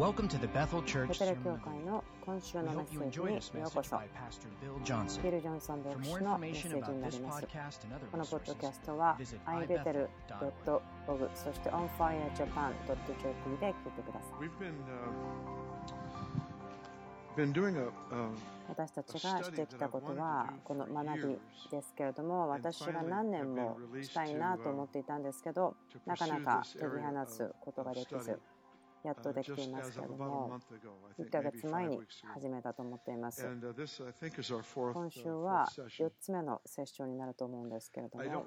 Welcome to the Bethel Church ベテル教会の今週のメッセージにようこそ。ビル・ジョンソン牧師のメッセージになります。このポッドキャストは ibetel.org そして onfirejapan.jp で聞いてください。私たちがしてきたことはこの学びですけれども私が何年もしたいなと思っていたんですけどなかなか手放すことができず。やっとできていますけれども、1ヶ月前に始めたと思っています。今週は4つ目のセッションになると思うんですけれども、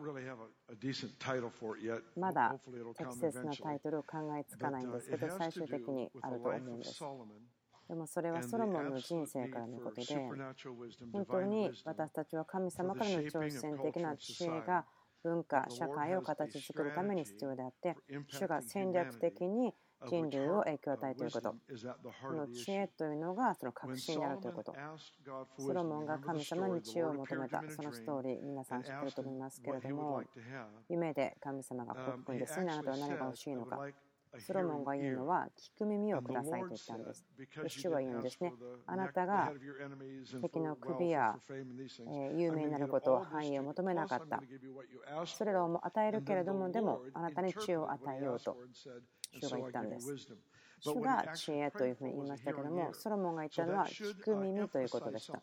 まだ適切なタイトルを考えつかないんですけど、最終的にあると思うんです。でもそれはソロモンの人生からのことで、本当に私たちは神様からの挑戦的な知恵が文化、社会を形作るために必要であって、主が戦略的に人類を影響を与えていること。この知恵というのがその確信であるということ。ソロモンが神様に知恵を求めた、そのストーリー、皆さん知ってると思いますけれども、夢で神様がこうくんですね、あなたは何が欲しいのか。ソロモンが言うのは、聞く耳をくださいと言ったんです。主は言うんですね。あなたが敵の首や有名になることを範囲を求めなかった。それらを与えるけれども、でもあなたに知恵を与えようと。主が言ったんです。主が知恵というふうに言いましたけども、ソロモンが言ったのは聞く耳ということでした。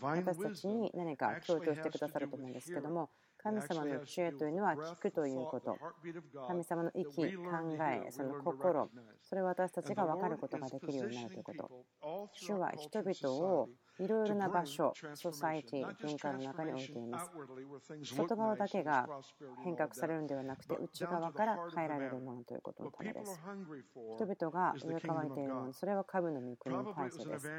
私たちに何か強調してくださると思うんですけども、神様の知恵というのは聞くということ。神様の息、考え、その心、それを私たちが分かることができるようになるということ。主は人々をいろいろな場所、ソサイティ、文化の中に置いています。外側だけが変革されるんではなくて、内側から変えられるものということのためです。人々が上乾いているもの、それは株の御国の体制です。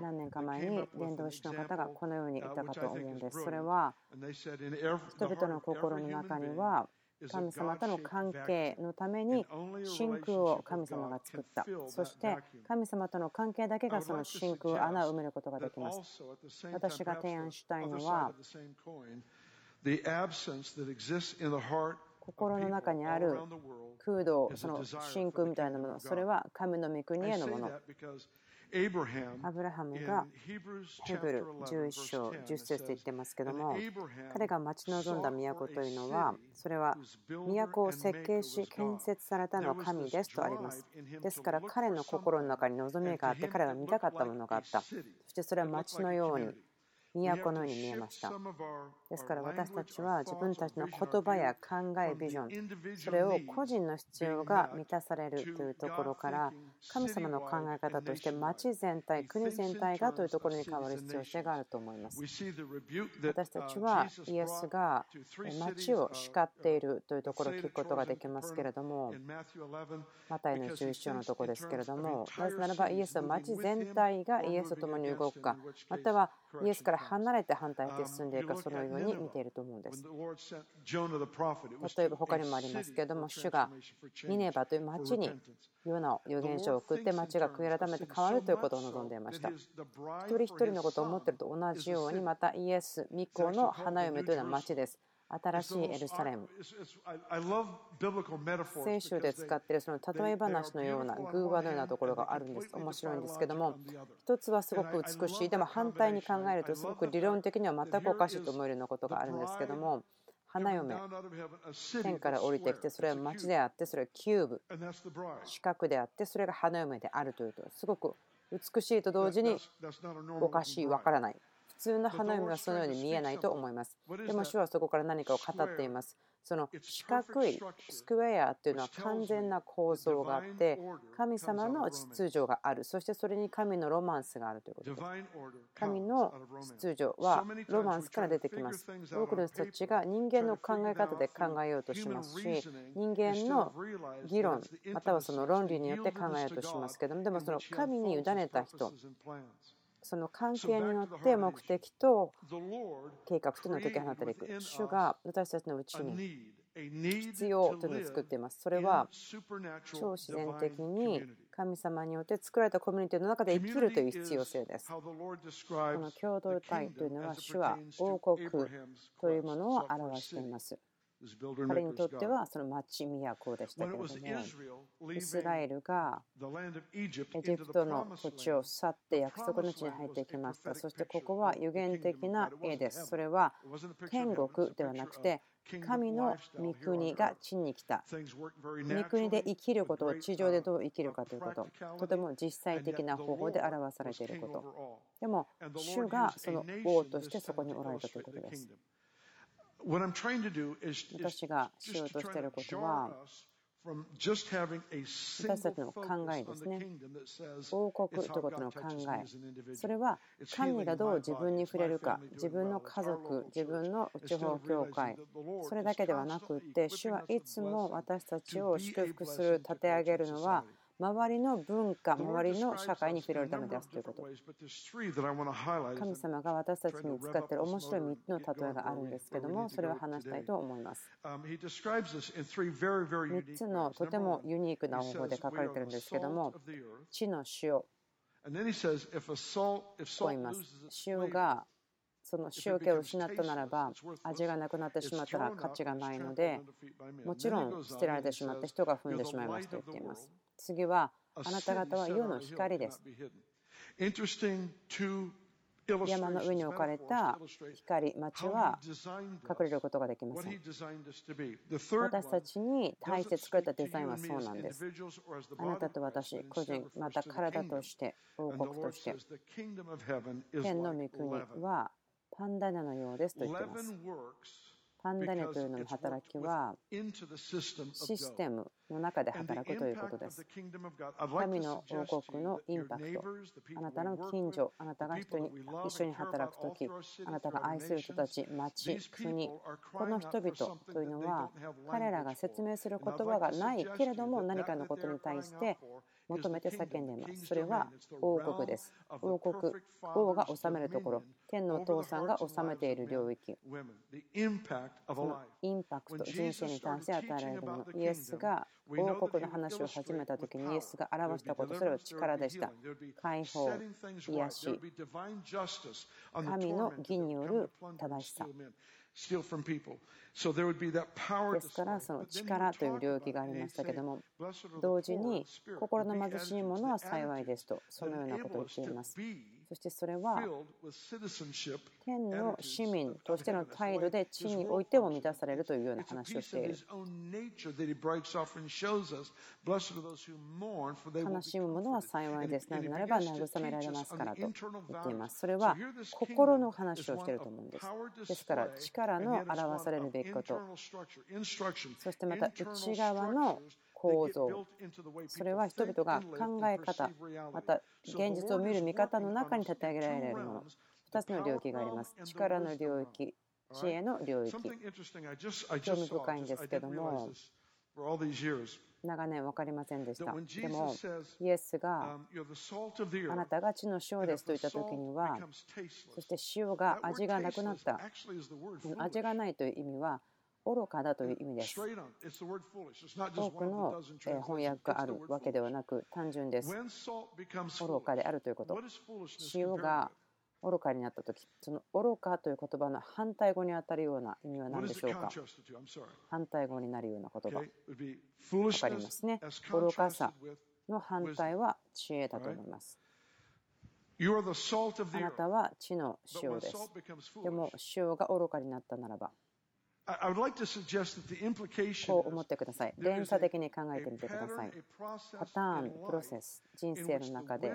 何年か前に伝道師の方がこのように言ったかと思うんです。それは人々の心の中には神様との関係のために真空を神様が作った。そして神様との関係だけがその真空穴を埋めることができます。私が提案したいのは心の中にある空洞その真空みたいなものそれは神の御国へのもの。アブラハムがヘブル11章10節と言ってますけども彼が待ち望んだ都というのはそれは都を設計し建設されたのは神ですとあります。ですから彼の心の中に望みがあって彼が見たかったものがあった。そしてそれは町のように都のように見えました。ですから私たちは自分たちの言葉や考え、ビジョン、それを個人の必要が満たされるというところから、神様の考え方として町全体、国全体がというところに変わる必要性があると思います。私たちはイエスが町を叱っているというところを聞くことができますけれども、マタイの11章のところですけれども、なぜならばイエスは町全体がイエスと共に動くか、またはイエスから離れて反対して進んでいくか、そのようにに似ていると思うんです。例えば他にもありますけれども、主がミネバという町にヨナを預言書を送って町が悔い改めて変わるということを望んでいました。一人一人のことを思っていると同じように、またイエス・ミコの花嫁というのは町です。新しいエルサレム。聖書で使っているその例え話のような、偶話のようなところがあるんです。面白いんですけども、一つはすごく美しい、でも反対に考えると、すごく理論的には全くおかしいと思えるようなことがあるんですけども、花嫁、天から降りてきて、それは町であって、それはキューブ、四角であって、それが花嫁であるというと、すごく美しいと同時におかしい、わからない。通の花嫁はそのように見えないと思います。でも主はそこから何かを語っています。その四角いスクエアというのは完全な構造があって神様の秩序がある。そしてそれに神のロマンスがあるということです。神の秩序はロマンスから出てきます。多くの人たちが人間の考え方で考えようとしますし人間の議論またはその論理によって考えようとしますけどもでもその神に委ねた人その関係によって目的と計画というのを解き放っていく。主が私たちのうちに必要というのを作っています。それは超自然的に神様によって作られたコミュニティの中で生きるという必要性です。この共同体というのは主は王国というものを表しています。彼にとってはその町都でしたけれども、イスラエルがエジプトの土地を去って約束の地に入っていきました。そしてここは予言的な絵です。それは天国ではなくて、神の御国が地に来た。御国で生きることを地上でどう生きるかということ。とても実際的な方法で表されていること。でも、主がその王としてそこにおられたということです。私がしようとしていることは、私たちの考えですね。王国ということの考え。それは神がどう自分に触れるか、自分の家族、自分の地方教会、それだけではなくって、主はいつも私たちを祝福する、立て上げるのは、周りの文化、周りの社会に触れるためですということ。神様が私たちに使っている面白い3つの例えがあるんですけども、それを話したいと思います。3つのとてもユニークな方法で書かれているんですけども、地の塩。こう言います。塩がその塩気を失ったならば味がなくなってしまったら価値がないのでもちろん捨てられてしまって人が踏んでしまいますと言っています次はあなた方は世の光です山の上に置かれた光、町は隠れることができません。私たちに対して作られたデザインはそうなんです。あなたと私、個人、また体として、王国として、天の御国はパンダネのようですと言っています。パンダネというのの働きはシステムの中で働くということです。神の王国のインパクト、あなたの近所、あなたが人に一緒に働くとき、あなたが愛する人たち、町、国、この人々というのは彼らが説明する言葉がないけれども何かのことに対して求めて叫んでいます。それは王国です。王国、王が治めるところ、天のお父さんが治めている領域。そのインパクト、人生に対して与えられるもの。イエスが王国の話を始めた時にイエスが表したこと、それは力でした。解放、癒し、神の義による正しさ。ですからその力という領域がありましたけども同時に心の貧しい者は幸いですとそのようなことを言っていますそしてそれは天の市民としての態度で地においても満たされるというような話をしている。悲しむ者は幸いです。なぜならば慰められますからと言っています。それは心の話をしていると思うんです。ですから力の表されるべきこと、そしてまた内側の構造それは人々が考え方また現実を見る見方の中に立て上げられるもの2つの領域があります力の領域知恵の領域興味深いんですけども長年分かりませんでした。でも、イエスがあなたが地の塩ですと言った時には、そして塩が味がなくなった。味がないという意味は、愚かだという意味です。多くの翻訳があるわけではなく単純です。愚かであるということ。塩が愚かになった時、その愚かという言葉の反対語にあたるような意味は何でしょうか？反対語になるような言葉。わかりますね。愚かさの反対は知恵だと思います。あなたは地の塩です。でも塩が愚かになったならば、こう思ってください。連鎖的に考えてみてください。パターン、プロセス、人生の中で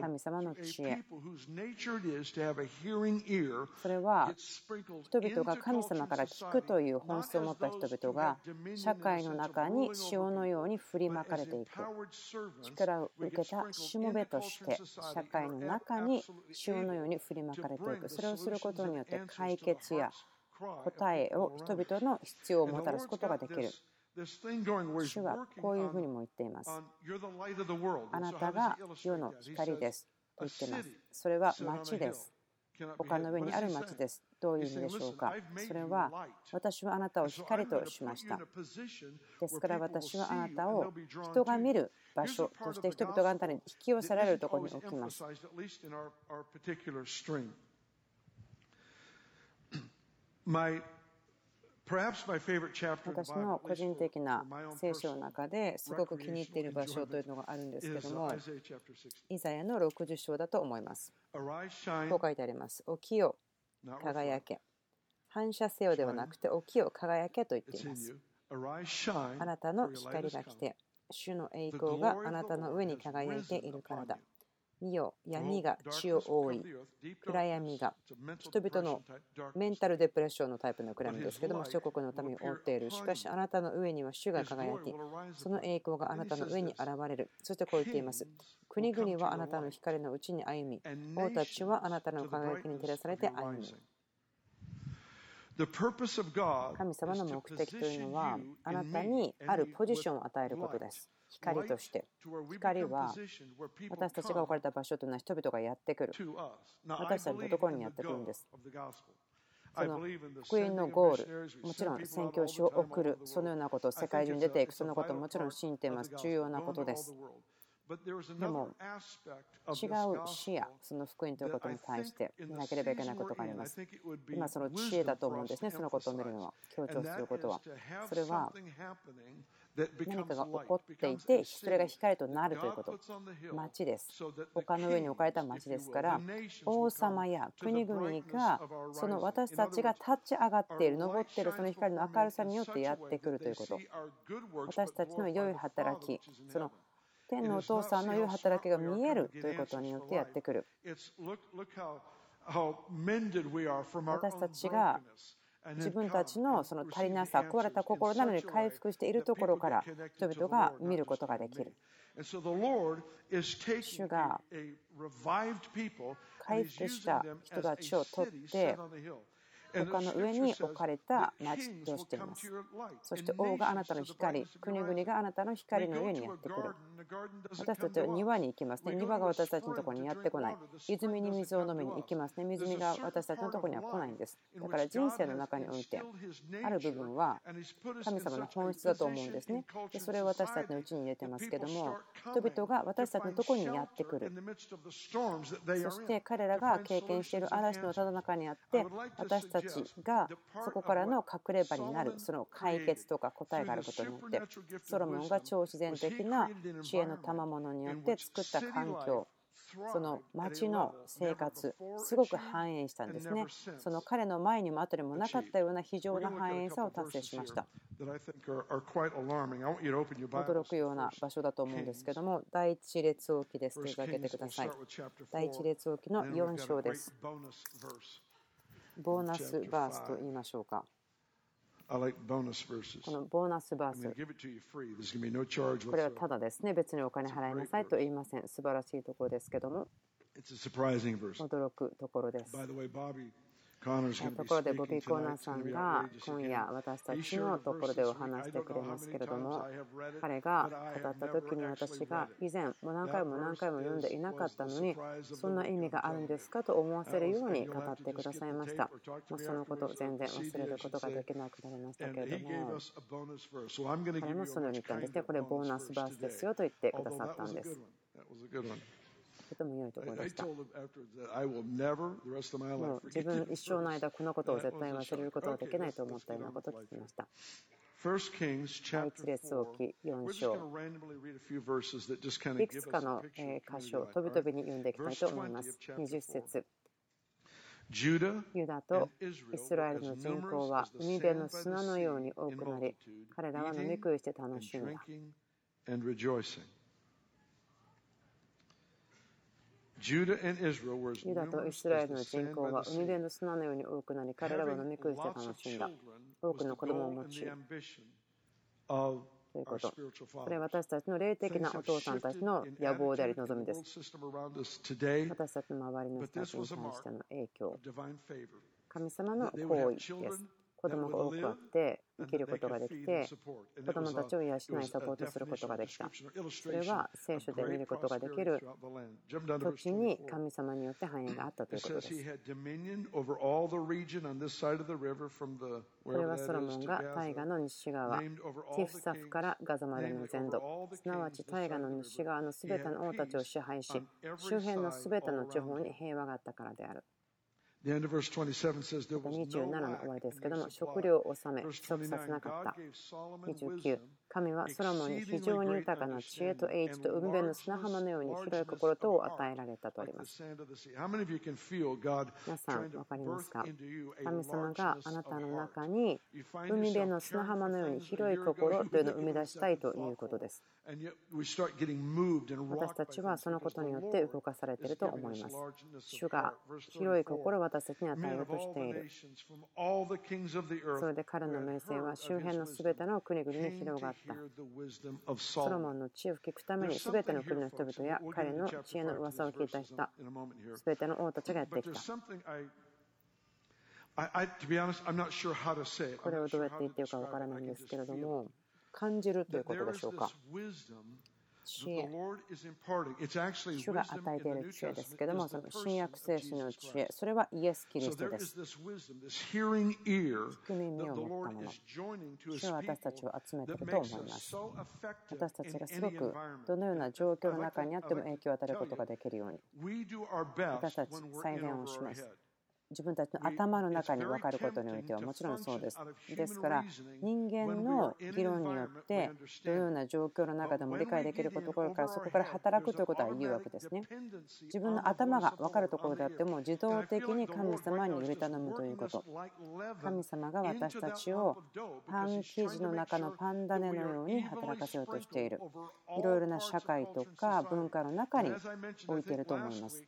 神様の知恵。それは人々が神様から聞くという本質を持った人々が社会の中に潮のように振りまかれていく。力を受けたしもべとして社会の中に潮のように振りまかれていく。それをすることによって解決や答えを人々の必要をもたらすことができる。主はこういうふうにも言っています。あなたが世の光ですと言っています。それは町です。丘の上にある町です。どういう意味でしょうか？それは私はあなたを光としました。ですから私はあなたを人が見る場所として人々があなたに引き寄せられるところに置きます。私の個人的な聖書の中ですごく気に入っている場所というのがあるんですけども、イザヤの60章だと思います。こう書いてあります。起きよ、輝け。反射せよではなくて、起きよ、輝けと言っています。あなたの光が来て、主の栄光があなたの上に輝いているからだ。見よ、闇が地を覆い、暗闇が人々のメンタルデプレッションのタイプの暗闇ですけども、諸国のために覆っている。しかし、あなたの上には主が輝き、その栄光があなたの上に現れる。そしてこう言っています。国々はあなたの光のうちに歩み、王たちはあなたの輝きに照らされて歩む。神様の目的というのは、あなたにあるポジションを与えることです。光として。光は私たちが置かれた場所というのは人々がやってくる。私たちのところにやってくるんです。その福音のゴール、もちろん宣教師を送る、そのようなことを世界中に出ていく、そのことももちろん信じています。重要なことです。でも違う視野、その福音ということに対してなければいけないことがあります。今、その知恵だと思うんですね、そのことを見るのは、強調することは。それは何かが起こっていて、それが光となるということ。町です。丘の上に置かれた町ですから、王様や国々が、その私たちが立ち上がっている、登っているその光の明るさによってやってくるということ。私たちの良い働き、その天のお父さんの良い働きが見えるということによってやってくる。私たちが自分たちのその足りなさ、壊れた心なのに回復しているところから人々が見ることができる。主が回復した人たちを取って丘の上に置かれた町としています。そして王があなたの光、国々があなたの光の上にやってくる。私たちは庭に行きますね。庭が私たちのところにやってこない。泉に水を飲みに行きますね。泉が私たちのところには来ないんです。だから人生の中において、ある部分は神様の本質だと思うんですね。でそれを私たちのうちに入れてますけども、人々が私たちのところにやってくる。そして彼らが経験している嵐のただ中にあって、私たちちがそこからの隠れ場になるその解決とか答えがあることによってソロモンが超自然的な知恵の賜物によって作った環境その町の生活すごく繁栄したんですね。その彼の前にも後にもなかったような非常な繁栄さを達成しました。驚くような場所だと思うんですけども第一列王記です手がけてください。第一列王記の4章ですボーナスバースと言いましょうか。このボーナスバース。これはただですね。別にお金払いなさいと言いません。素晴らしいところですけども。驚くところです。ところでボビー・コーナーさんが今夜私たちのところでお話してくれますけれども彼が語った時に私が以前も何回も何回も読んでいなかったのにそんな意味があるんですかと思わせるように語ってくださいました、まそのこと全然忘れることができなくなりましたけれども彼もそのように言ったんですねこれボーナスバースですよと言ってくださったんです。とても良いところでした。もう自分一生の間このことを絶対忘れることはできないと思ったようなことを聞きました。第一列王記4章。いくつかの箇所を飛び飛びに読んでいきたいと思います。20節ユダとイスラエルの人口は海辺の砂のように多くなり、彼らは飲み食いして楽しんだ。ユダとイスラエルの人口は海辺の砂のように多くなり、彼らは飲み食いして楽しんだ。多くの子供を持ち、ということ。これは私たちの霊的なお父さんたちの野望であり望みです。私たちの周りの人たちに対しての影響。神様の行為です。子供が多くあって生きることができて子供たちを養いサポートすることができた。それは聖書で見ることができる土地に神様によって繁栄があったということです。これはソロモンが大河の西側ティフサフからガザまでの全土。すなわち大河の西側のすべての王たちを支配し周辺のすべての地方に平和があったからである27の終わりですけども、食料を納め、不足させなかった。29、神はソロモンに非常に豊かな知恵と英知と海辺の砂浜のように広い心とを与えられたとあります。皆さん、分かりますか？神様があなたの中に海辺の砂浜のように広い心というのを生み出したいということです。私たちはそのことによって動かされていると思います。主が広い心を私たちに与えようとしている。それで彼の名声は周辺のすべての国々に広がった。ソロモンの知を聞くためにすべての国の人々や彼の知恵の噂を聞いた人、すべての王たちがやってきた。これをどうやって言っているかわからないんですけれども、感じるということでしょうか？知恵。主が与えている知恵ですけども、その新約聖書の知恵、それはイエス・キリストです。聞く耳を持ったもの。主は私たちを集めていると思います。私たちがすごくどのような状況の中にあっても影響を与えることができるように、私たち最善をします。自分たちの頭の中に分かることにおいてはもちろんそうです。ですから人間の議論によってどのような状況の中でも理解できるところからそこから働くということは言うわけですね。自分の頭が分かるところであっても自動的に神様に売り頼むということ。神様が私たちをパン生地の中のパン種のように働かせようとしている。いろいろな社会とか文化の中に置いていると思います。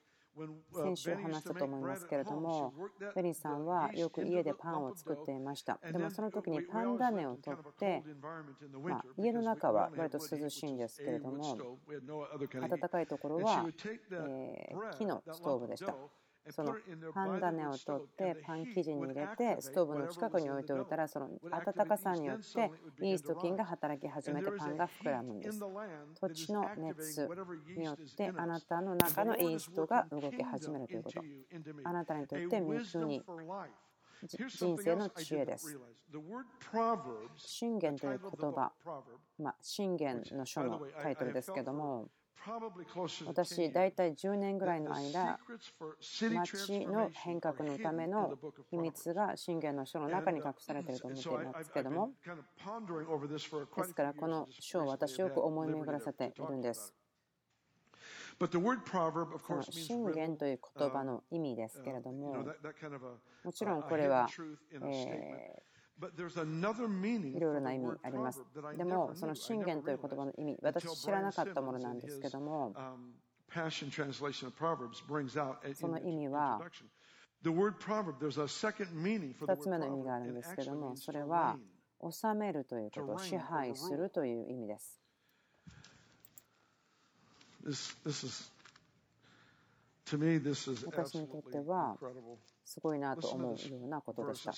先週話したと思いますけれども、ベリーさんはよく家でパンを作っていました。でもその時にパン種を取って、まあ、家の中は割と涼しいんですけれども、暖かいところは、えー、木のストーブでした。そのパン種を取ってパン生地に入れてストーブの近くに置いておいたらその暖かさによってイースト菌が働き始めてパンが膨らむんです。土地の熱によってあなたの中のイーストが動き始めるということ。あなたにとって御国人生の知恵です。信玄という言葉、まあ、信玄の書のタイトルですけども、私、大体10年ぐらいの間、町の変革のための秘密が信玄の書の中に隠されていると思っていますけども、ですから、この書を私よく思い巡らせているんです。その信玄という言葉の意味ですけれども、もちろんこれは、えーいろいろな意味あります。でも、その信玄という言葉の意味、私知らなかったものなんですけども、その意味は、2つ目の意味があるんですけども、それは、治めるということ、支配するという意味です。私にとっては、すごいなと思うようなことでした。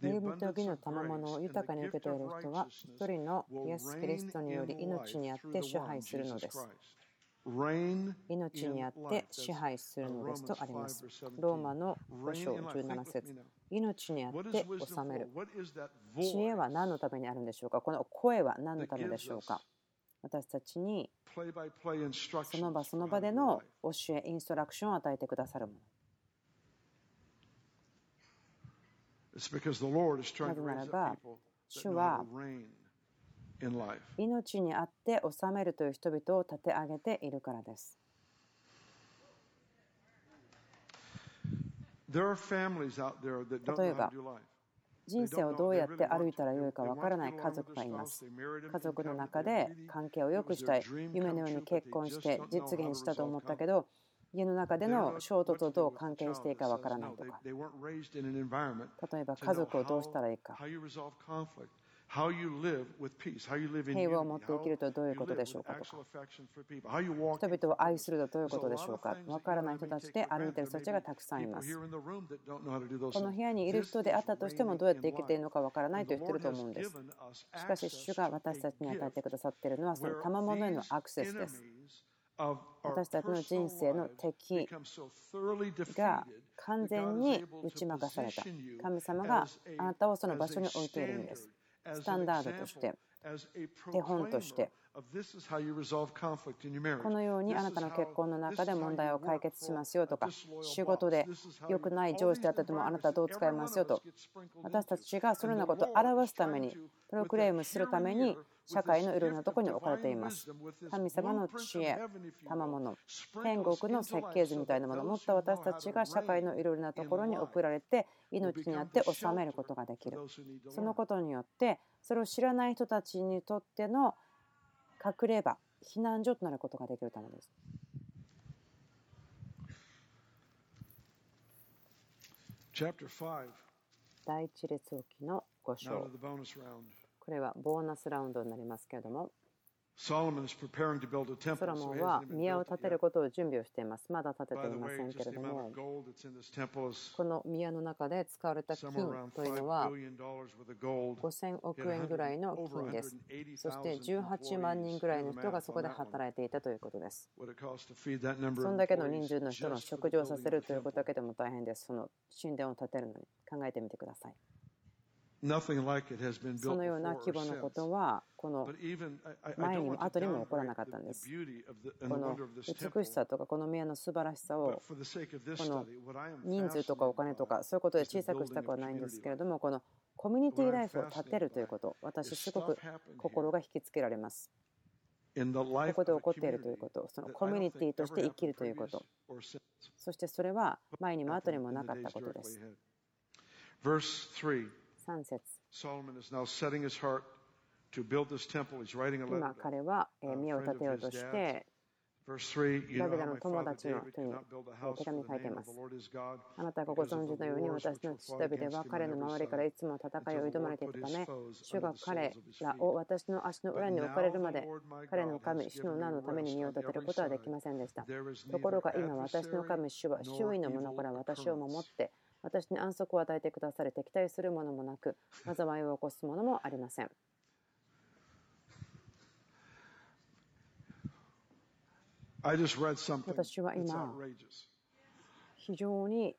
恵みと義の賜物を豊かに受けている人は、一人のイエス・キリストにより命にあって支配するのです。命にあって支配するのですとあります。ローマの5章17節命にあって治める。知恵は何のためにあるんでしょうか？この声は何のためでしょうか？私たちにその場その場での教え、インストラクションを与えてくださるもの。なぜならば、主は命にあって治めるという人々を立て上げているからです。例えば、人生をどうやって歩いたらよいかわからない家族がいます。家族の中で関係を良くしたい、夢のように結婚して実現したと思ったけど、家の中での衝突とどう関係していいかわからないとか、例えば家族をどうしたらいいか、平和を持って生きるとはどういうことでしょうかとか、人々を愛するとはどういうことでしょうか、わからない人たちで歩いている人たちがたくさんいます。この部屋にいる人であったとしてもどうやって生きているのかわからないと言ってると思うんです。しかし、主が私たちに与えてくださっているのは、その賜物へのアクセスです。私たちの人生の敵が完全に打ち負かされた。神様があなたをその場所に置いているんです。スタンダードとして手本としてこのようにあなたの結婚の中で問題を解決しますよとか仕事で良くない上司であったともあなたはどう使いますよと私たちがそのようなことを表すためにプロクレームするために社会のいろんなところに置かれています。神様の知恵、賜物、天国の設計図みたいなものを持った私たちが社会のいろいろなところに送られて命にあって治めることができる。そのことによってそれを知らない人たちにとっての隠れ場、避難所となることができるためです。第一列王記の5章。これはボーナスラウンドになりますけれども、ソロモンは宮を建てることを準備をしています。まだ建てていませんけれども、この宮の中で使われた金というのは5000億円ぐらいの金です。そして18万人ぐらいの人がそこで働いていたということです。そんだけの人数の人の食事をさせるということだけでも大変です。その神殿を建てるのに考えてみてください。そのような規模のことは、この前にも後にも起こらなかったんです。この美しさとか、この宮の素晴らしさを、この人数とかお金とか、そういうことで小さくしたくはないんですけれども、このコミュニティライフを立てるということ、私、すごく心が引きつけられます。ここで起こっているということ、そのコミュニティとして生きるということ、そしてそれは前にも後にもなかったことです。3節。今彼は宮を建てようとしてダビデの友達の人に手紙書いています。あなたがご存知のように私の父ダビデは彼の周りからいつも戦いを挑まれていたため、主が彼らを私の足の裏に置かれるまで、彼の神、主の名のために身を立てることはできませんでした。ところが今、私の神、主は周囲の者から私を守って、私に安息を与えてくださり敵対するものもなく災いを起こすものもありません。私は今非常に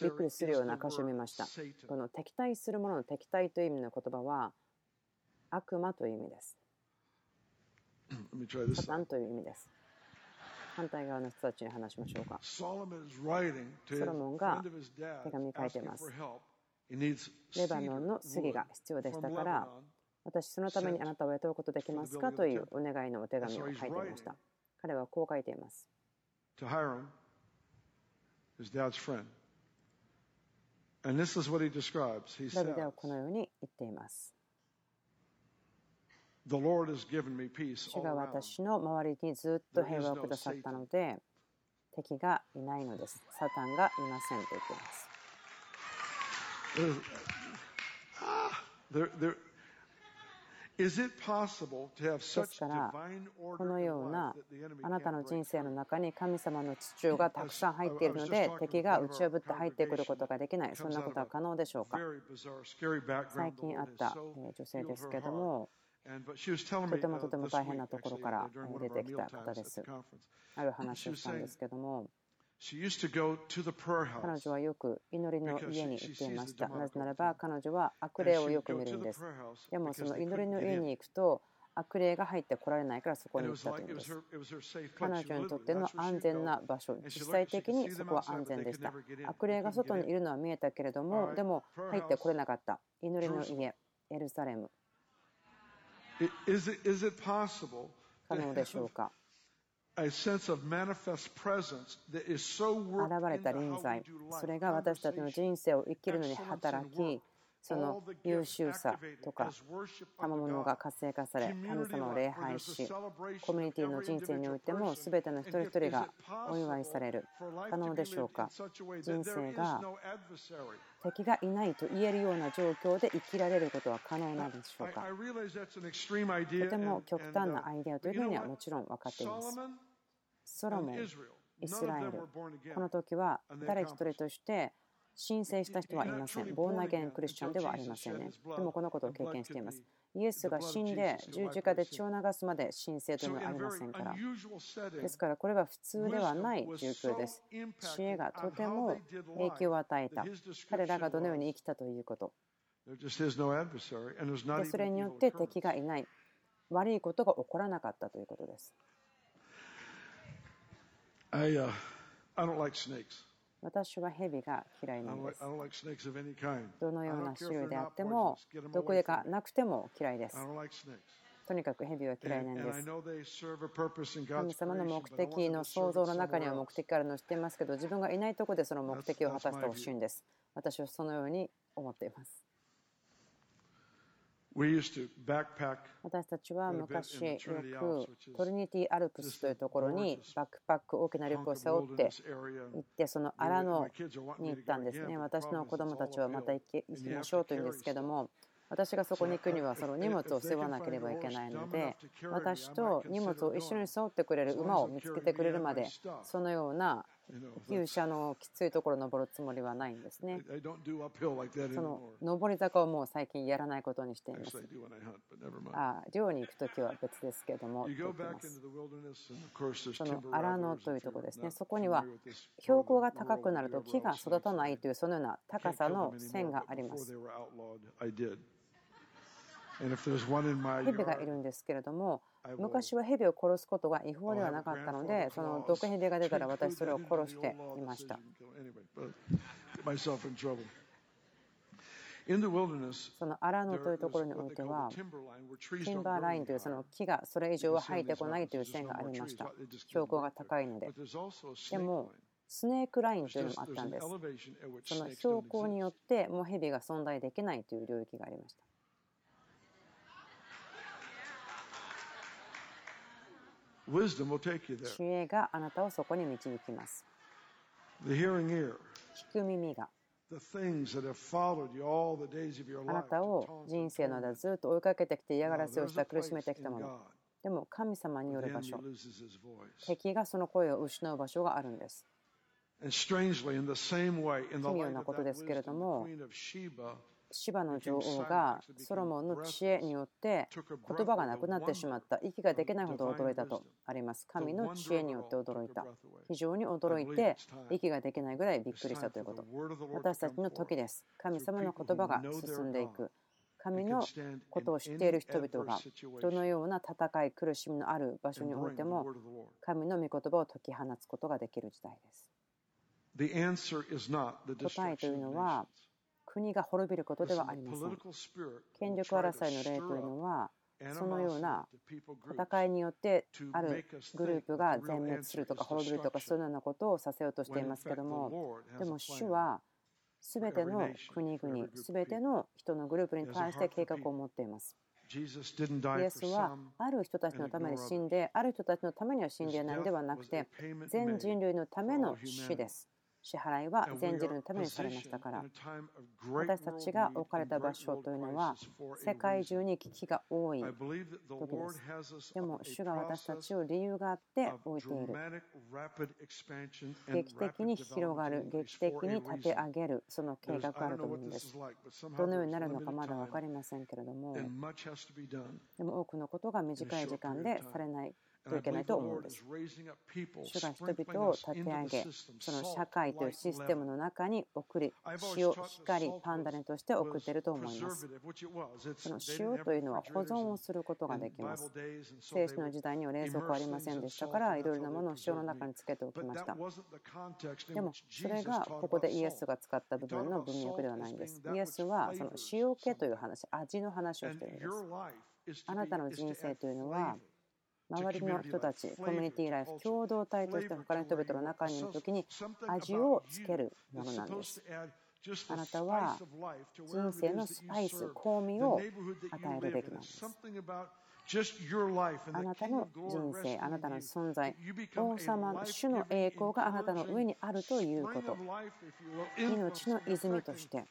びっくりするような箇所を見ました。この敵対するものの敵対という意味の言葉は悪魔という意味です。サタンという意味です反対側の人たちに話しましょうか。ソロモンが手紙書いています。レバノンの杉が必要でしたから、私そのためにあなたを雇うことできますかというお願いのお手紙を書いていました。彼はこう書いています。ダビデはこのように言っています。主が私の周りにずっと平和をくださったので、敵がいないのです。サタンがいませんと言っています。ですから、このようなあなたの人生の中に神様の地中がたくさん入っているので、敵が打ち破って入ってくることができない、そんなことは可能でしょうか。最近あった女性ですけども、とてもとても大変なところから出てきた方です。ある話をしたんですけども、彼女はよく祈りの家に行っていました。なぜならば彼女は悪霊をよく見るんです。でもその祈りの家に行くと悪霊が入ってこられないからそこに行ったというんです。彼女にとっての安全な場所、実際的にそこは安全でした。悪霊が外にいるのは見えたけれども、でも入ってこれなかった。祈りの家、エルサレム。可能でしょうか？現れた臨在、それが私たちの人生を生きるのに働き、その優秀さとか賜物が活性化され神様を礼拝しコミュニティの人生においても全ての一人一人がお祝いされる可能でしょうか？人生が敵がいないと言えるような状況で生きられることは可能なんでしょうか？とても極端なアイデアというふうにはもちろん分かっています。ソロモンイスラエルこの時は誰一人として申請した人はいません。ボーナゲンクリスチャンではありませんね。でもこのことを経験しています。イエスが死んで十字架で血を流すまで申請というのはありませんから。ですからこれは普通ではない状況です。知恵がとても影響を与えた。彼らがどのように生きたということ。でそれによって敵がいない。悪いことが起こらなかったということです。私は蛇が嫌いなんです。どのような種類であっても、毒がなくても嫌いです。とにかく蛇は嫌いなんです。神様の目的の創造の中には目的があるのを知っていますけど、自分がいないところでその目的を果たしてほしいんです。私はそのように思っています。私たちは昔よくトリニティ・アルプスというところにバックパック大きなリュックを背負って行ってその荒野に行ったんですね。私の子供たちはまた行きましょうというんですけども私がそこに行くにはその荷物を背負わなければいけないので私と荷物を一緒に背負ってくれる馬を見つけてくれるまでそのような急車のきついところを登るつもりはないんですね。その上り坂をもう最近やらないことにしています。あ漁に行くときは別ですけれども、その荒野というところですね。そこには標高が高くなると木が育たないというそのような高さの線があります。蛇がいるんですけれども、昔は蛇を殺すことが違法ではなかったので、その毒蛇が出たら私それを殺していました。その荒野というところにおいては、ティンバーラインというその木がそれ以上は生えてこないという線がありました。標高が高いので。でも、スネークラインというのもあったんです。その標高によってもう蛇が存在できないという領域がありました。知恵があなたをそこに導きます。聞く耳があなたを人生の間ずっと追いかけてきて嫌がらせをした苦しめてきたもの。でも神様による場所。敵がその声を失う場所があるんです。奇妙なことですけれども、芝の女王がソロモンの知恵によって言葉がなくなってしまった。息ができないほど驚いたとあります。神の知恵によって驚いた。非常に驚いて息ができないぐらいびっくりしたということ。私たちの時です。神様の言葉が進んでいく。神のことを知っている人々がどのような戦い、苦しみのある場所においても神の御言葉を解き放つことができる時代です。答えというのは国が滅びることではありません。権力争いの例というのは、そのような戦いによってあるグループが全滅するとか滅びるとかそういうようなことをさせようとしていますけどもでも主は全ての国々全ての人のグループに対して計画を持っています。イエスはある人たちのために死んである人たちのためには死んでいないのではなくて全人類のための死です。支払いは全人類のためにされましたから。私たちが置かれた場所というのは世界中に危機が多い時ですでも主が私たちを理由があって置いている劇的に広がる劇的に立て上げるその計画があると思うんです。どのようになるのかまだ分かりませんけれども。でも多くのことが短い時間でされないといけないと思うんです。主が人々を立て上げ、その社会というシステムの中に送り、塩、光、パンダネとして送っていると思います。その塩というのは保存をすることができます。聖書の時代には冷蔵庫ありませんでしたから、いろいろなものを塩の中につけておきました。でも、それがここでイエスが使った部分の文脈ではないんです。イエスはその塩気という話、味の話をしているんです。あなたの人生というのは、周りの人たち、コミュニティライフ、共同体として他の人々の中にいるときに味をつけるものなんです。あなたは人生のスパイス、香味を与えるべきなんです。あなたの人生、あなたの存在、王様の主の栄光があなたの上にあるということ。命の泉として、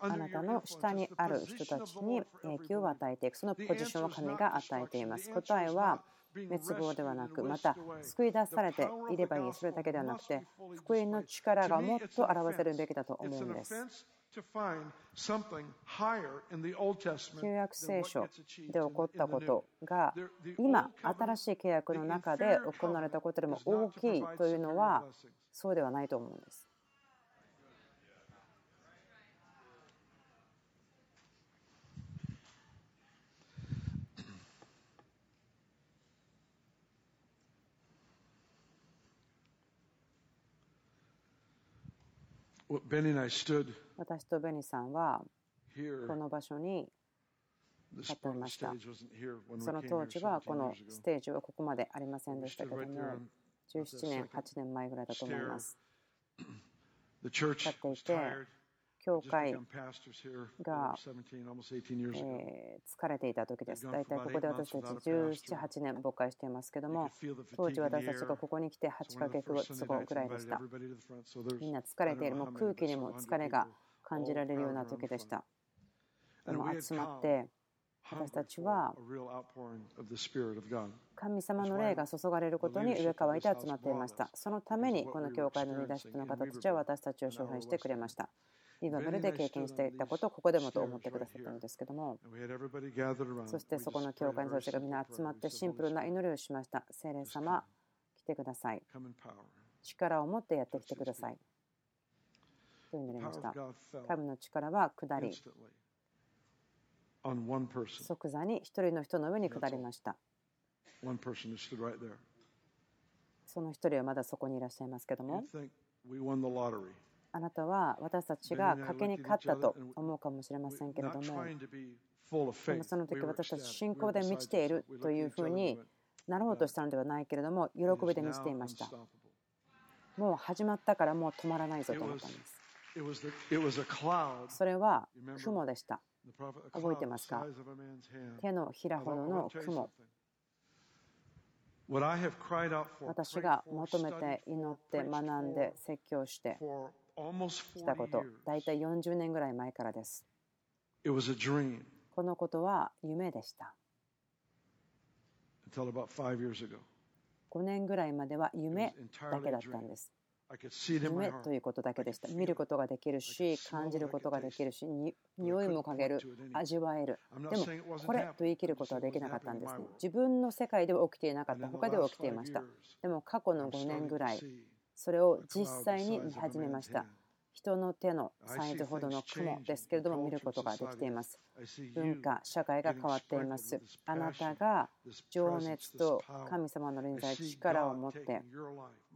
あなたの下にある人たちに影響を与えていく、そのポジションを神が与えています。答えは、滅亡ではなく、また救い出されていればいい、それだけではなくて、福音の力がもっと表せるべきだと思うんです。旧約聖書で起こったことが今新しい契約の中で行われたことでも大きいというのはそうではないと思うんです。私とベニさんはこの場所に立っていました。その当時はこのステージはここまでありませんでしたけども、17年、8年前ぐらいだと思います。立っていて、教会が、え疲れていた時です。大体ここで私たち17、8年牧会していますけども、当時私たちがここに来て8ヶ月後ぐらいでした。みんな疲れている、もう空気にも疲れが感じられるような時でした。でも集まって、私たちは神様の霊が注がれることに上乾いて集まっていました。そのためにこの教会のリーダーシップの方たちは私たちを招聘してくれました。リバブルで経験していたことをここでもと思ってくださったのですけども、そしてそこの教会の人たちがみんな集まってシンプルな祈りをしました。聖霊様、来てください。力を持ってやってきてください。と祈りました。神の力は下り、即座に一人の人の上に下りました。その一人はまだそこにいらっしゃいますけども、あなたは私たちが賭けに勝ったと思うかもしれませんけれども、でもその時私たち信仰で満ちているというふうになろうとしたのではないけれども、喜びで満ちていました。もう始まったからもう止まらないぞと思ったんです。それは雲でした。覚えてますか？手のひらほどの雲。私が求めて祈って学んで説教してしたこと、大体40年ぐらい前からです。このことは夢でした。5年ぐらいまでは夢だけだったんです。夢ということだけでした。見ることができるし、感じることができるし、匂いも嗅げる、味わえる。でも、これと言い切ることはできなかったんですね。自分の世界では起きていなかった、他では起きていました。でも、過去の5年ぐらい、それを実際に見始めました。人の手のサイズほどの雲ですけれども見ることができています。文化、社会が変わっています。あなたが情熱と神様の臨在、力を持って、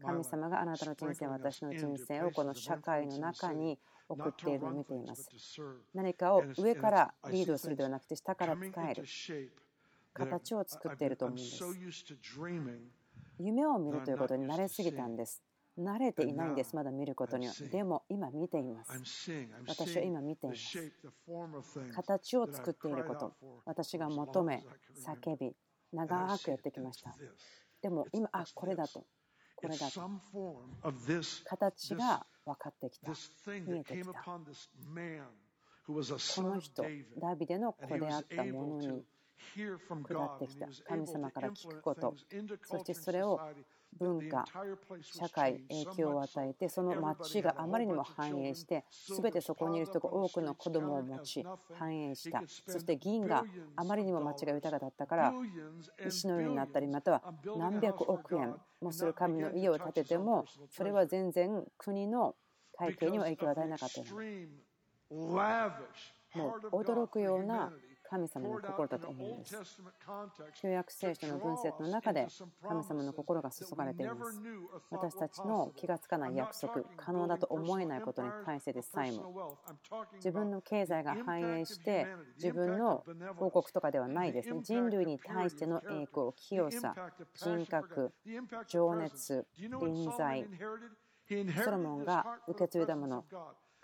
神様があなたの人生、私の人生をこの社会の中に送っているのを見ています。何かを上からリードするではなくて、下から使える形を作っていると思うんです。夢を見るということに慣れすぎたんです。慣れていないんです、まだ見ることには。でも今見ています。私は今見ています。形を作っていること、私が求め、叫び、長くやってきました。でも今、あ、これだと。これだと。形が分かってきた。見えてきた。この人、ダビデの子であったものに下ってきた。神様から聞くこと、そしてそれを文化、社会、影響を与えて、その町があまりにも繁栄して、すべてそこにいる人が多くの子供を持ち、繁栄した。そして銀があまりにも町が豊かだったから、石のようになったり、または何百億円もする神の家を建てても、それは全然国の体系には影響を与えなかったよもう驚くような神様の心だと思うんです。旧約聖書の文節の中で神様の心が注がれています。私たちの気がつかない約束、可能だと思えないことに対してでさえも、自分の経済が繁栄して自分の報告とかではないですね。人類に対しての栄光、清さ、人格、情熱、臨在、ソロモンが受け継いだもの、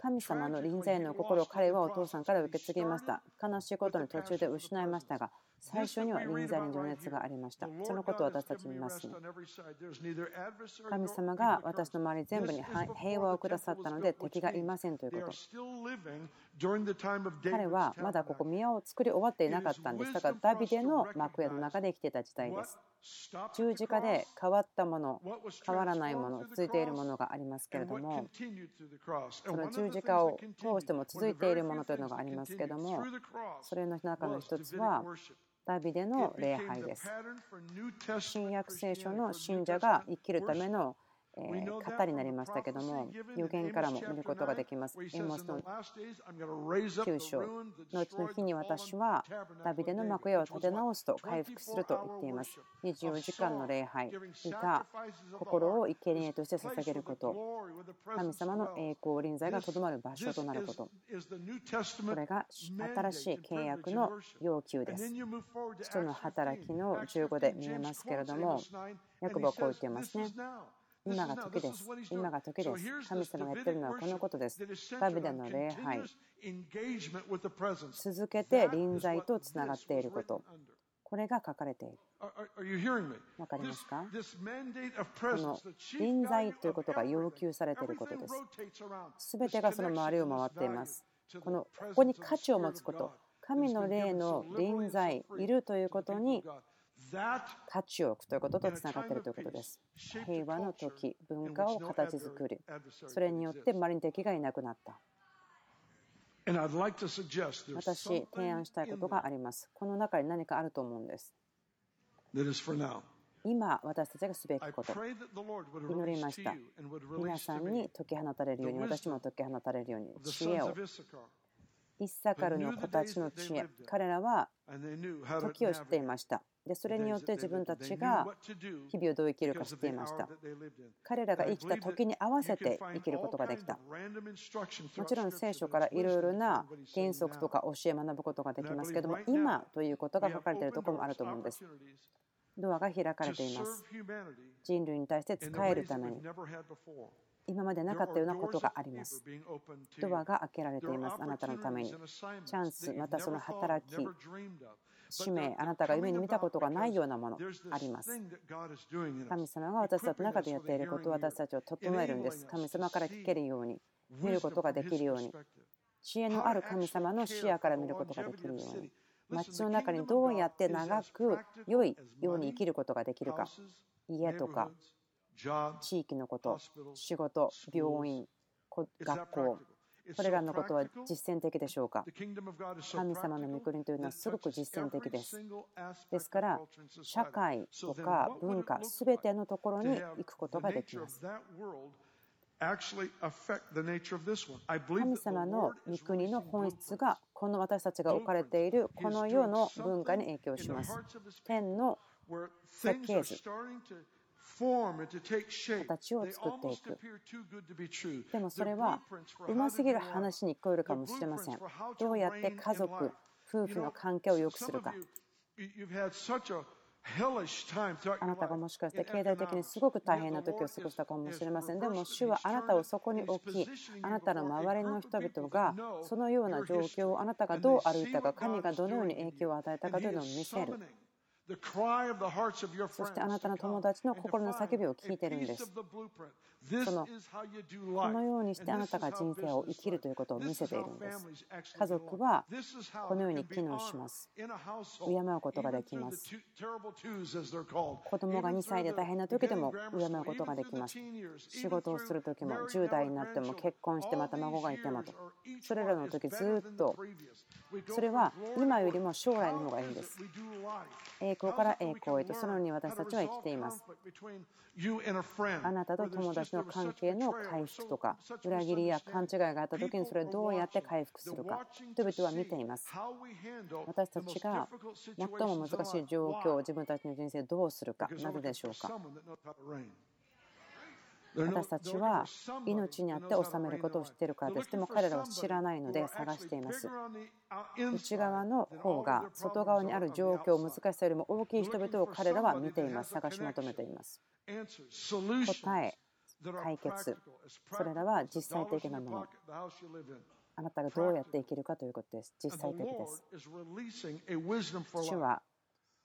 神様の臨在の心を彼はお父さんから受け継ぎました。悲しいことに途中で失いましたが、最初には臨在に情熱がありました。そのことを私たち見ます、ね。神様が私の周り全部に平和をくださったので敵がいませんということ。彼はまだここ宮を作り終わっていなかったんです。だからダビデの幕屋の中で生きていた時代です。十字架で変わったもの、変わらないもの、続いているものがありますけれども、その十字架を通しても続いているものというのがありますけれども、それの中の一つは、ダビデの礼拝です。新約聖書の信者が生きるためのえ型になりましたけども、予言からも見ることができます。エモスの9章のうちの日に私はダビデの幕屋を立て直すと回復すると言っています。24時間の礼拝、歌、心を生贄として捧げること、神様の栄光、臨在がとどまる場所となること、これが新しい契約の要求です。人の働きの15で見えますけれども、ヤコブはこう言っていますね。今が時です。今が時です。神様がやっているのはこのことです。ダビデの礼拝。続けて臨在とつながっていること。これが書かれている。わかりますか？この臨在ということが要求されていることです。すべてがその周りを回っています。このここに価値を持つこと、神の霊の臨在、いるということに価値を置くということとつながっているということです。平和の時、文化を形作り、それによって周りに敵がいなくなった。私、提案したいことがあります。この中に何かあると思うんです。今、私たちがすべきこと。祈りました。皆さんに解き放たれるように、私も解き放たれるように、知恵をイッサカルの子たちの知恵。彼らは時を知っていました。でそれによって自分たちが日々をどう生きるか知っていました。彼らが生きた時に合わせて生きることができた。もちろん聖書からいろいろな原則とか教え学ぶことができますけども今ということが書かれているところもあると思うんですドアが開かれています。人類に対して使えるために今までなかったようなことがあります。ドアが開けられています。あなたのために。チャンス、またその働き、使命、あなたが夢に見たことがないようなものあります。神様が私たちの中でやっていることを私たちを整えるんです。神様から聞けるように、見ることができるように、知恵のある神様の視野から見ることができるように、街の中にどうやって長く良いように生きることができるか、家とか地域のこと、仕事、病院、学校、これらのことは実践的でしょうか？神様の御国というのはすごく実践的です。ですから、社会とか文化、すべてのところに行くことができます。神様の御国の本質がこの私たちが置かれているこの世の文化に影響します。天の設計図形を作っていく。でもそれはうますぎる話に聞こえるかもしれません。どうやって家族、夫婦の関係を良くするか。あなたがもしかして経済的にすごく大変な時を過ごしたかもしれません。でも主はあなたをそこに置き、あなたの周りの人々がそのような状況をあなたがどう歩いたか、神がどのように影響を与えたかというのを見せる。そしてあなたの友達の心の叫びを聞いてるんです。そのこのようにしてあなたが人生を生きるということを見せているんです。家族はこのように機能します。敬うことができます。子供が2歳で大変な時でも敬うことができます。仕事をする時も10代になっても結婚してまた孫がいてもと。それらの時ずっとそれは今よりも将来の方がいいんです。栄光から栄光へとそのように私たちは生きています。あなたと友達私の関係の回復とか裏切りや勘違いがあった時にそれをどうやって回復するか人々は見ています。私たちが最も難しい状況を自分たちの人生どうするかなぜでしょうか。私たちは命にあって治めることを知っているからです。でも彼らは知らないので探しています。内側の方が外側にある状況、難しさよりも大きい人々を彼らは見ています。探し求めています。答え、解決、それらは実際的なもの。あなたがどうやって生きるかということです。実際的です。主は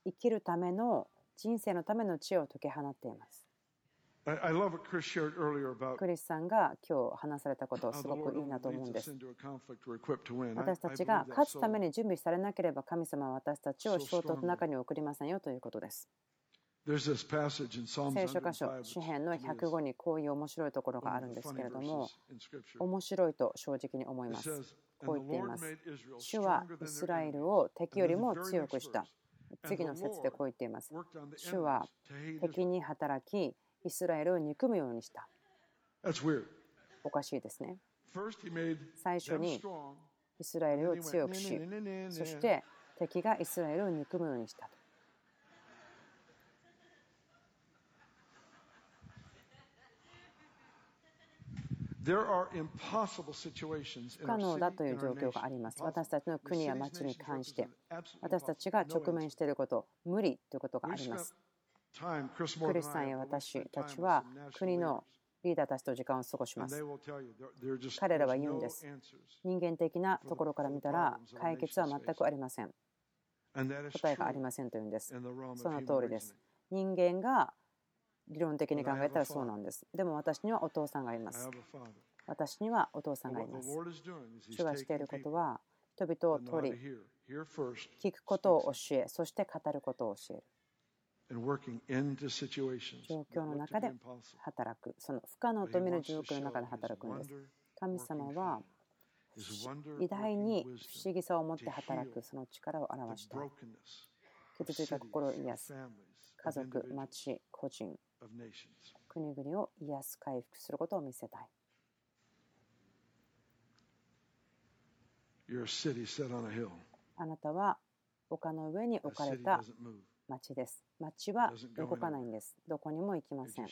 生きるための人生のための知恵を解き放っています。クリスさんが今日話されたことすごくいいなと思うんです。私たちが勝つために準備されなければ神様は私たちを衝突の中に送りませんよということです。聖書箇所、詩篇の105にこういう面白いところがあるんですけれども、面白いと正直に思います。こう言っています。主はイスラエルを敵よりも強くした。次の説でこう言っています。主は敵に働き、イスラエルを憎むようにした。おかしいですね。最初にイスラエルを強くし、そして敵がイスラエルを憎むようにしたと。不可能だという状況があります。私たちの国や町に関して、私たちが直面していること、無理ということがあります。クリスさんや私たちは国のリーダーたちと時間を過ごします。彼らは言うんです。人間的なところから見たら解決は全くありません。答えがありませんというんです。その通りです。人間が理論的に考えたらそうなんです。でも私にはお父さんがいます。私にはお父さんがいます。主がしていることは人々を取り、聞くことを教え、そして語ることを教える。状況の中で働く。その不可能と見る状況の中で働くんです。神様は偉大に不思議さを持って働くその力を表した。傷ついた心を癒す。家族、町、個人、国々を癒す、回復することを見せたい。あなたは丘の上に置かれた町です。町は動かないんです。どこにも行きません。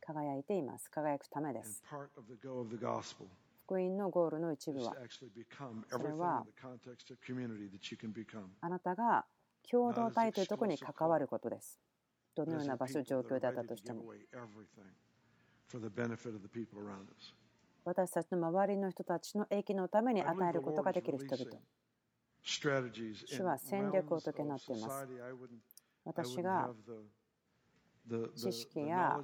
輝いています。輝くためです。福音のゴールの一部は、それはあなたが共同体というところに関わることです。どのような場所、状況であったとしても。私たちの周りの人たちの益のために与えることができる人々。主は戦略を解けなっています。私が知識や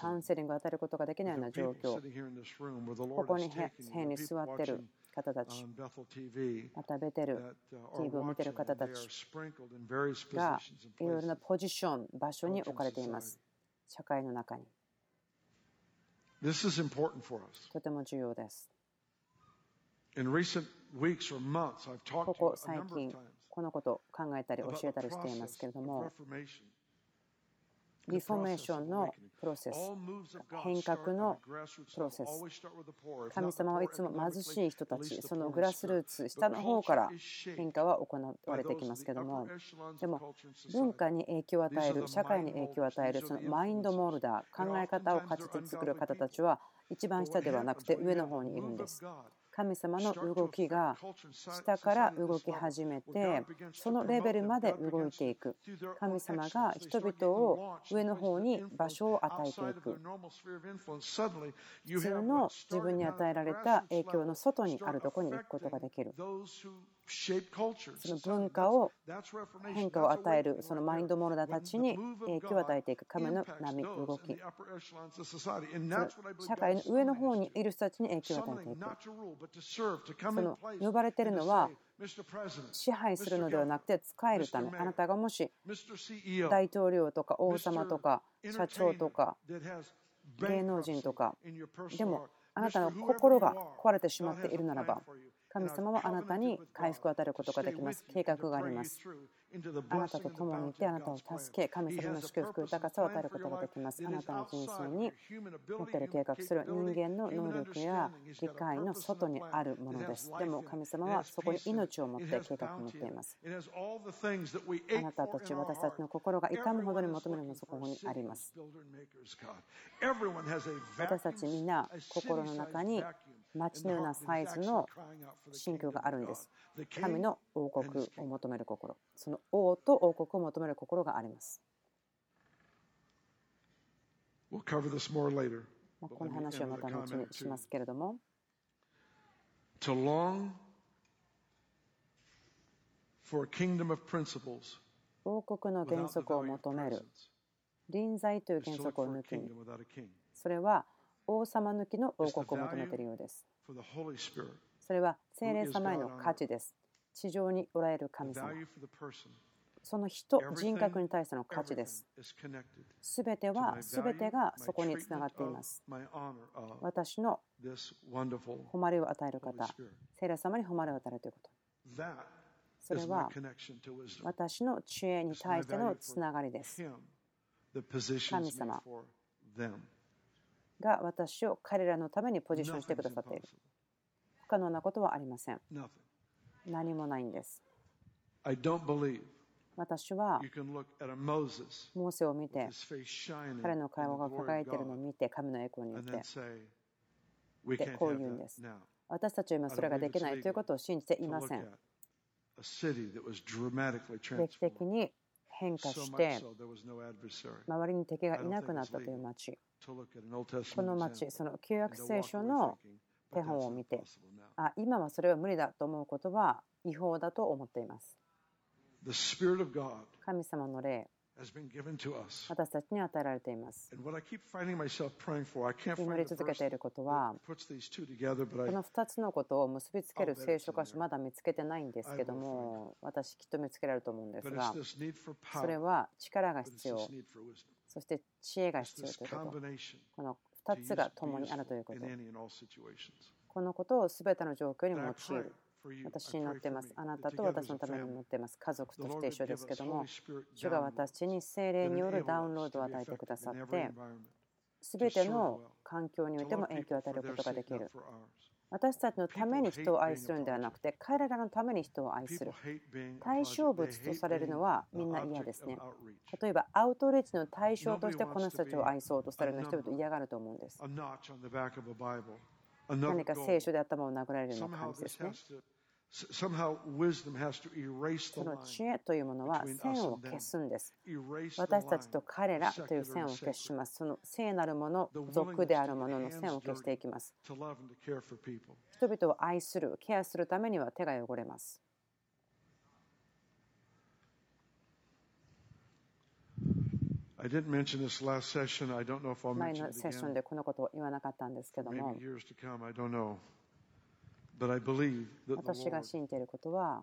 カウンセリングを与えることができないような状況、ここに部屋に座っている方たち、またベテル TV を見ている方たちがいろいろなポジション、場所に置かれています。社会の中に。とても重要です。ここ最近、このことを考えたり教えたりしていますけれども、リフォーメーションのプロセス、変革のプロセス、神様はいつも貧しい人たち、そのグラスルーツ、下の方から変化は行われてきますけども、でも文化に影響を与える、社会に影響を与える、そのマインドモルダー、考え方を形で作る方たちは、一番下ではなくて上の方にいるんです。神様の動きが下から動き始めてそのレベルまで動いていく。神様が人々を上の方に場所を与えていく。普通の自分に与えられた影響の外にあるところに行くことができるその文化を変化を与えるそのマインドモルダーたちに影響を与えていく神の波動き。社会の上の方にいる人たちに影響を与えていくその呼ばれているのは支配するのではなくて使えるため。あなたがもし大統領とか王様とか社長とか芸能人とか。でもあなたの心が壊れてしまっているならば神様はあなたに回復を与えることができます。計画があります。あなたと共にいてあなたを助け、神様の祝福、豊かさを与えることができます。あなたの人生に持っている計画する人間の能力や理解の外にあるものです。でも神様はそこに命を持って計画を持っています。あなたたち、私たちの心が痛むほどに求めるのもそこにあります。私たちみんな心の中に町のようなサイズの信仰があるんです。神の王国を求める心。その王と王国を求める心があります。この話はまた後にしますけれども。王国の原則を求める。臨在という原則を抜きに。それは王様抜きの王国を求めているようです。それは聖霊様への価値です。地上におられる神様。その人、人格に対しての価値です。すべては、すべてがそこにつながっています。私の誉れを与える方、聖霊様に誉れを与えるということ。それは私の知恵に対してのつながりです。神様が私を彼らのためにポジションしてくださっている。不可能なことはありません。何もないんです。私はモーセを見て彼の会話が輝いているのを見て神の栄光によってでこう言うんです。私たちは今それができないということを信じていません。劇的に変化して周りに敵がいなくなったという町この町その旧約聖書の手本を見てあ今はそれは無理だと思うことは違法だと思っています。神様の霊私たちに与えられています。祈り続けていることは、この2つのことを結びつける聖書箇所まだ見つけてないんですけども、私きっと見つけられると思うんですが、それは力が必要、そして知恵が必要ということ、この2つが共にあるということ、このことを全ての状況に用いる。私に乗っています。あなたと私のために乗っています。家族として一緒ですけども、主が私に精霊によるダウンロードを与えてくださって、すべての環境においても影響を与えることができる。私たちのために人を愛するんではなくて、彼らのために人を愛する。対象物とされるのはみんな嫌ですね。例えば、アウトレッチの対象としてこの人たちを愛そうとされる人々嫌がると思うんです。何か聖書で頭を殴られるような感じですね。その知恵というものは線を消すんです。私たちと彼らという線を消します。その聖なるもの、俗であるものの線を消していきます。人々を愛する、ケアするためには手が汚れます。前のセッションでこのことを言わなかったんですけども、私が信じていることは、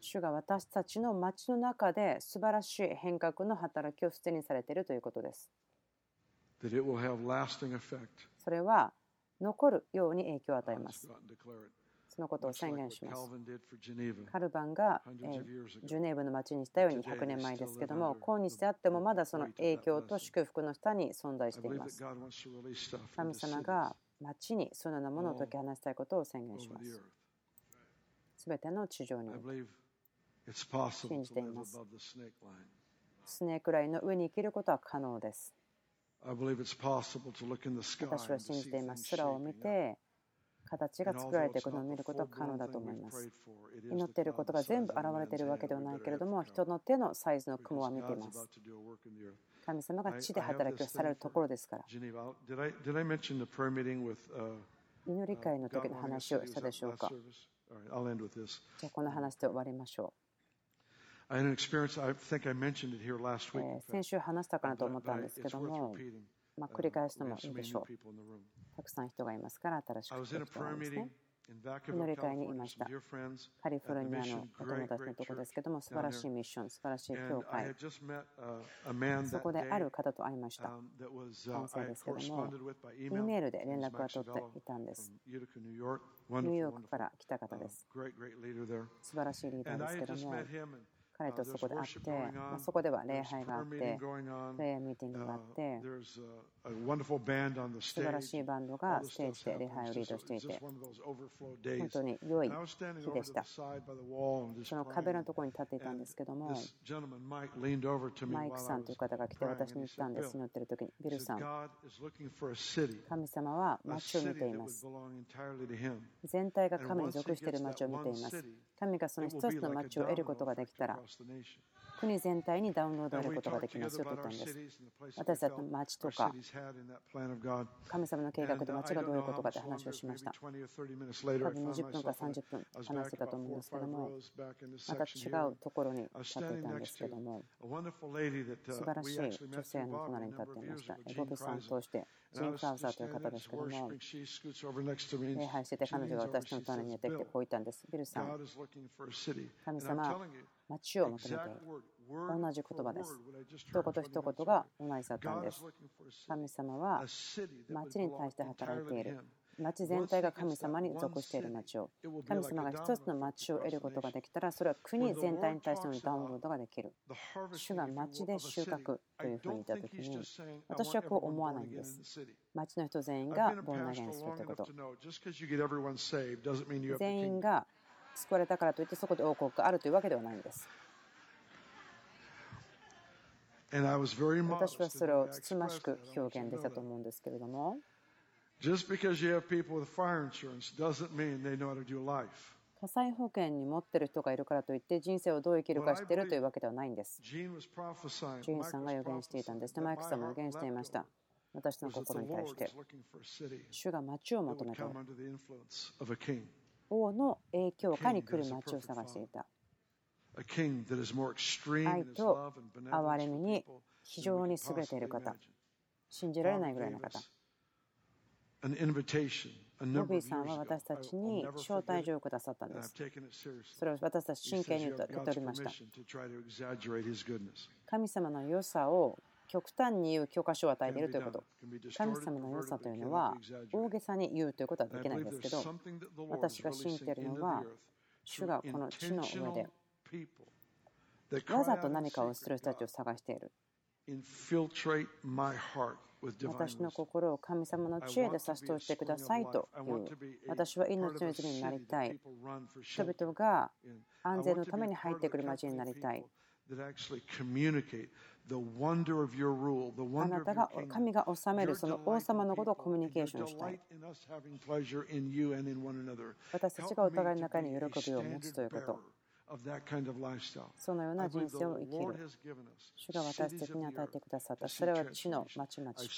主が私たちの街の中で素晴らしい変革の働きをすでにされているということです。それは残るように影響を与えます。そのことを宣言します。カルバンがジュネーブの町にしたように100年前ですけども、今日であってもまだその影響と祝福の下に存在しています。神様が町にそのようなものを解き放したいことを宣言します。すべての地上に信じています。スネークラインの上に生きることは可能です。私は信じています。空を見て、形が作られていくのを見ることは可能だと思います。祈っていることが全部現れているわけではないけれども、人の手のサイズの雲は見ています。神様が地で働きをされるところですから。祈り会の時の話をしたでしょうか？じゃあこの話で終わりましょう。先週話したかなと思ったんですけども、まあ、繰り返すのもいいでしょう。たくさん人がいますから、新しく来た人がいますね。祈り会にいました。カリフォルニアのお友達のところですけども、素晴らしいミッション、素晴らしい教会。そこである方と会いました。男性ですけども、E メールで連絡が取っていたんです。ニューヨークから来た方です。素晴らしいリーダーですけども、彼とそこで会って、まあ、そこでは礼拝があって、プレイヤーミーティングがあって、素晴らしいバンドがステージで礼拝をリードしていて、本当に良い日でした。その壁のところに立っていたんですけども、マイクさんという方が来て私に言ったんです、祈っている時に、ビルさん、神様は街を見ています。全体が神に属している街を見ています。神がその一つの町を得ることができたら、国全体にダウンロードすることができますよと言ったんです。私たちの町とか、神様の計画で町がどういうことかって話をしました。多分20分か30分話してたと思うんですけども、また違うところに立っていたんですけども、素晴らしい女性の隣に立っていました。ボブさんとしてジン・クラウザーという方ですけども、礼拝してて彼女が私の隣にやってきてこう言ったんです。ビルさん、神様、町を求めている。同じ言葉です。一言一言が同じだったんです。神様は町に対して働いている。町全体が神様に属している町を神様が一つの町を得ることができたらそれは国全体に対してのダウンロードができる主が町で収穫というふうに言った時に私はこう思わないんです町の人全員がボンナゲンするということ全員が救われたからといってそこで王国があるというわけではないんです私はそれをつつましく表現できたと思うんですけれども Just because you have people with fire insurance doesn't mean they know how to do life. 火災保険に持ってる人がいるからといって人生をどう生きるか知ってるというわけではないんです。ジーンさんが予言していたんですね。マイクさんも予言していました。私の心に対して。主が町を求めて王の影響下に来る町を探していた。愛と憐れみに非常に優れている方。信じられないぐらいの方。ノビーさんは私たちに招待状をくださったんです。それを私たち真剣に受け取りました。神様の良さを極端に言う教科書を与えているということ。神様の良さというのは大げさに言うということはできないんですけど、私が信じているのは、主がこの地の上でわざと何かをする人たちを探している。私の心を神様の知恵で差し通してくださいという私は命の泉になりたい。人々が安全のために入ってくる街になりたいあなたが神が治めるその王様のことをコミュニケーションしたい私たちがお互いの中に喜びを持つということそのような人生を生きる。主が私たちに与えてくださった。それは地のまちまち。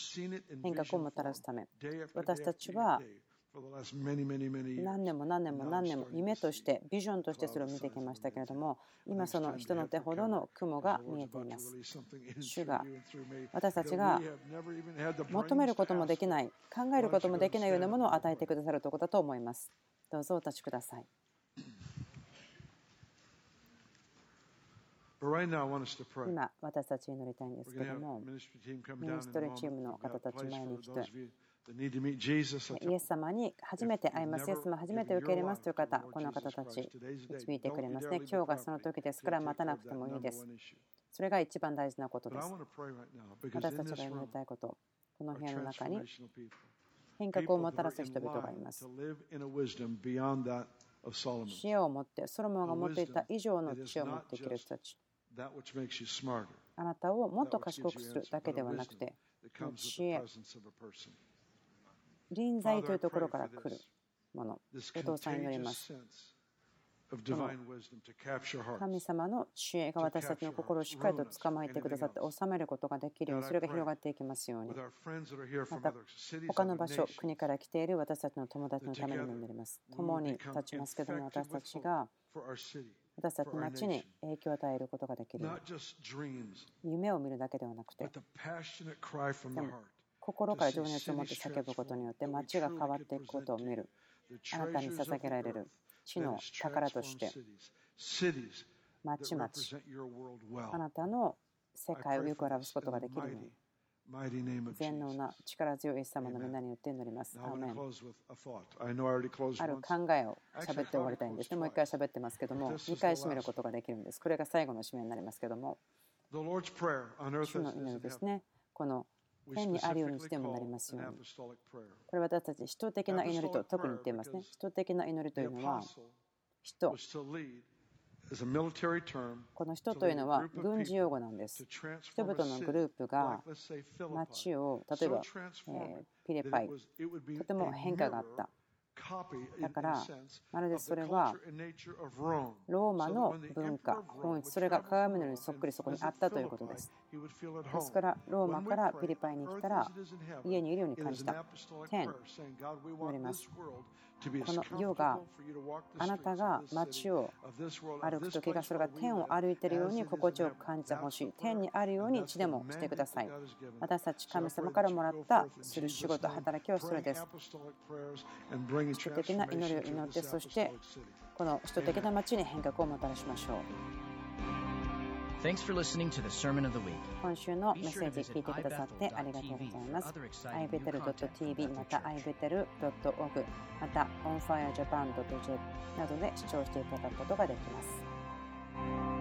変革をもたらすため。私たちは何年も何年も何年も夢としてビジョンとしてそれを見てきましたけれども今その人の手ほどの雲が見えています。主が私たちが求めることもできない考えることもできないようなものを与えてくださるということだと思います。どうぞお立ちください今、私たち祈りたいんですけども、ミニストリーチームの方たち前に来て、イエス様に初めて会います、イエス様初めて受け入れますという方、この方たち、導いてくれますね。今日がその時ですから待たなくてもいいです。それが一番大事なことです。私たちが祈りたいこと、この部屋の中に変革をもたらす人々がいます。知恵を持って、ソロモンが持っていた以上の知恵を持っていける人たち。あなたをもっと賢くするだけではなくて、知恵、臨在というところから来るもの、お父さん祈ります。神様の知恵が私たちの心をしっかりと捕まえてくださって収めることができるようにそれが広がっていきますように。また他の場所国から来ている私たちの友達のためにもなります。共に立ちますけども私たちが私たちの街に影響を与えることができる夢を見るだけではなくてでも心から情熱を持って叫ぶことによって街が変わっていくことを見る。あなたに捧げられる。地の宝として。町々。あなたの世界をよく表すことができるように。全能な力強いイエス様の皆によって祈ります。アーメン。ある考えを喋って終わりたいんです。ね。もう一回喋ってますけども、2回締めることができるんです。これが最後の締めになりますけども、主の祈りですね。この天にあるようにしてもなりますように。これ私たち、人的な祈りと特に言っていますね。人的な祈りというのは、人。この人というのは軍事用語なんです。人々のグループが街を、例えば、えピレパイ、とても変化があった。だから、まるでそれはローマの文化、本質、それが鏡のようにそっくりそこにあったということです。ですから、ローマからピリパイに来たら、家にいるように感じた。天、言われます。この世があなたが街を歩く時がそれが天を歩いているように心地よく感じてほしい。天にあるように地でもしてください。私たち神様からもらったする仕事働きはそれです。主的な祈りを祈ってそしてこの首都的な街に変革をもたらしましょう今週のメッセージ聞いてくださってありがとうございます。ibetel.tv また ibetel.org また onfirejapan.jp などで視聴していただくことができます。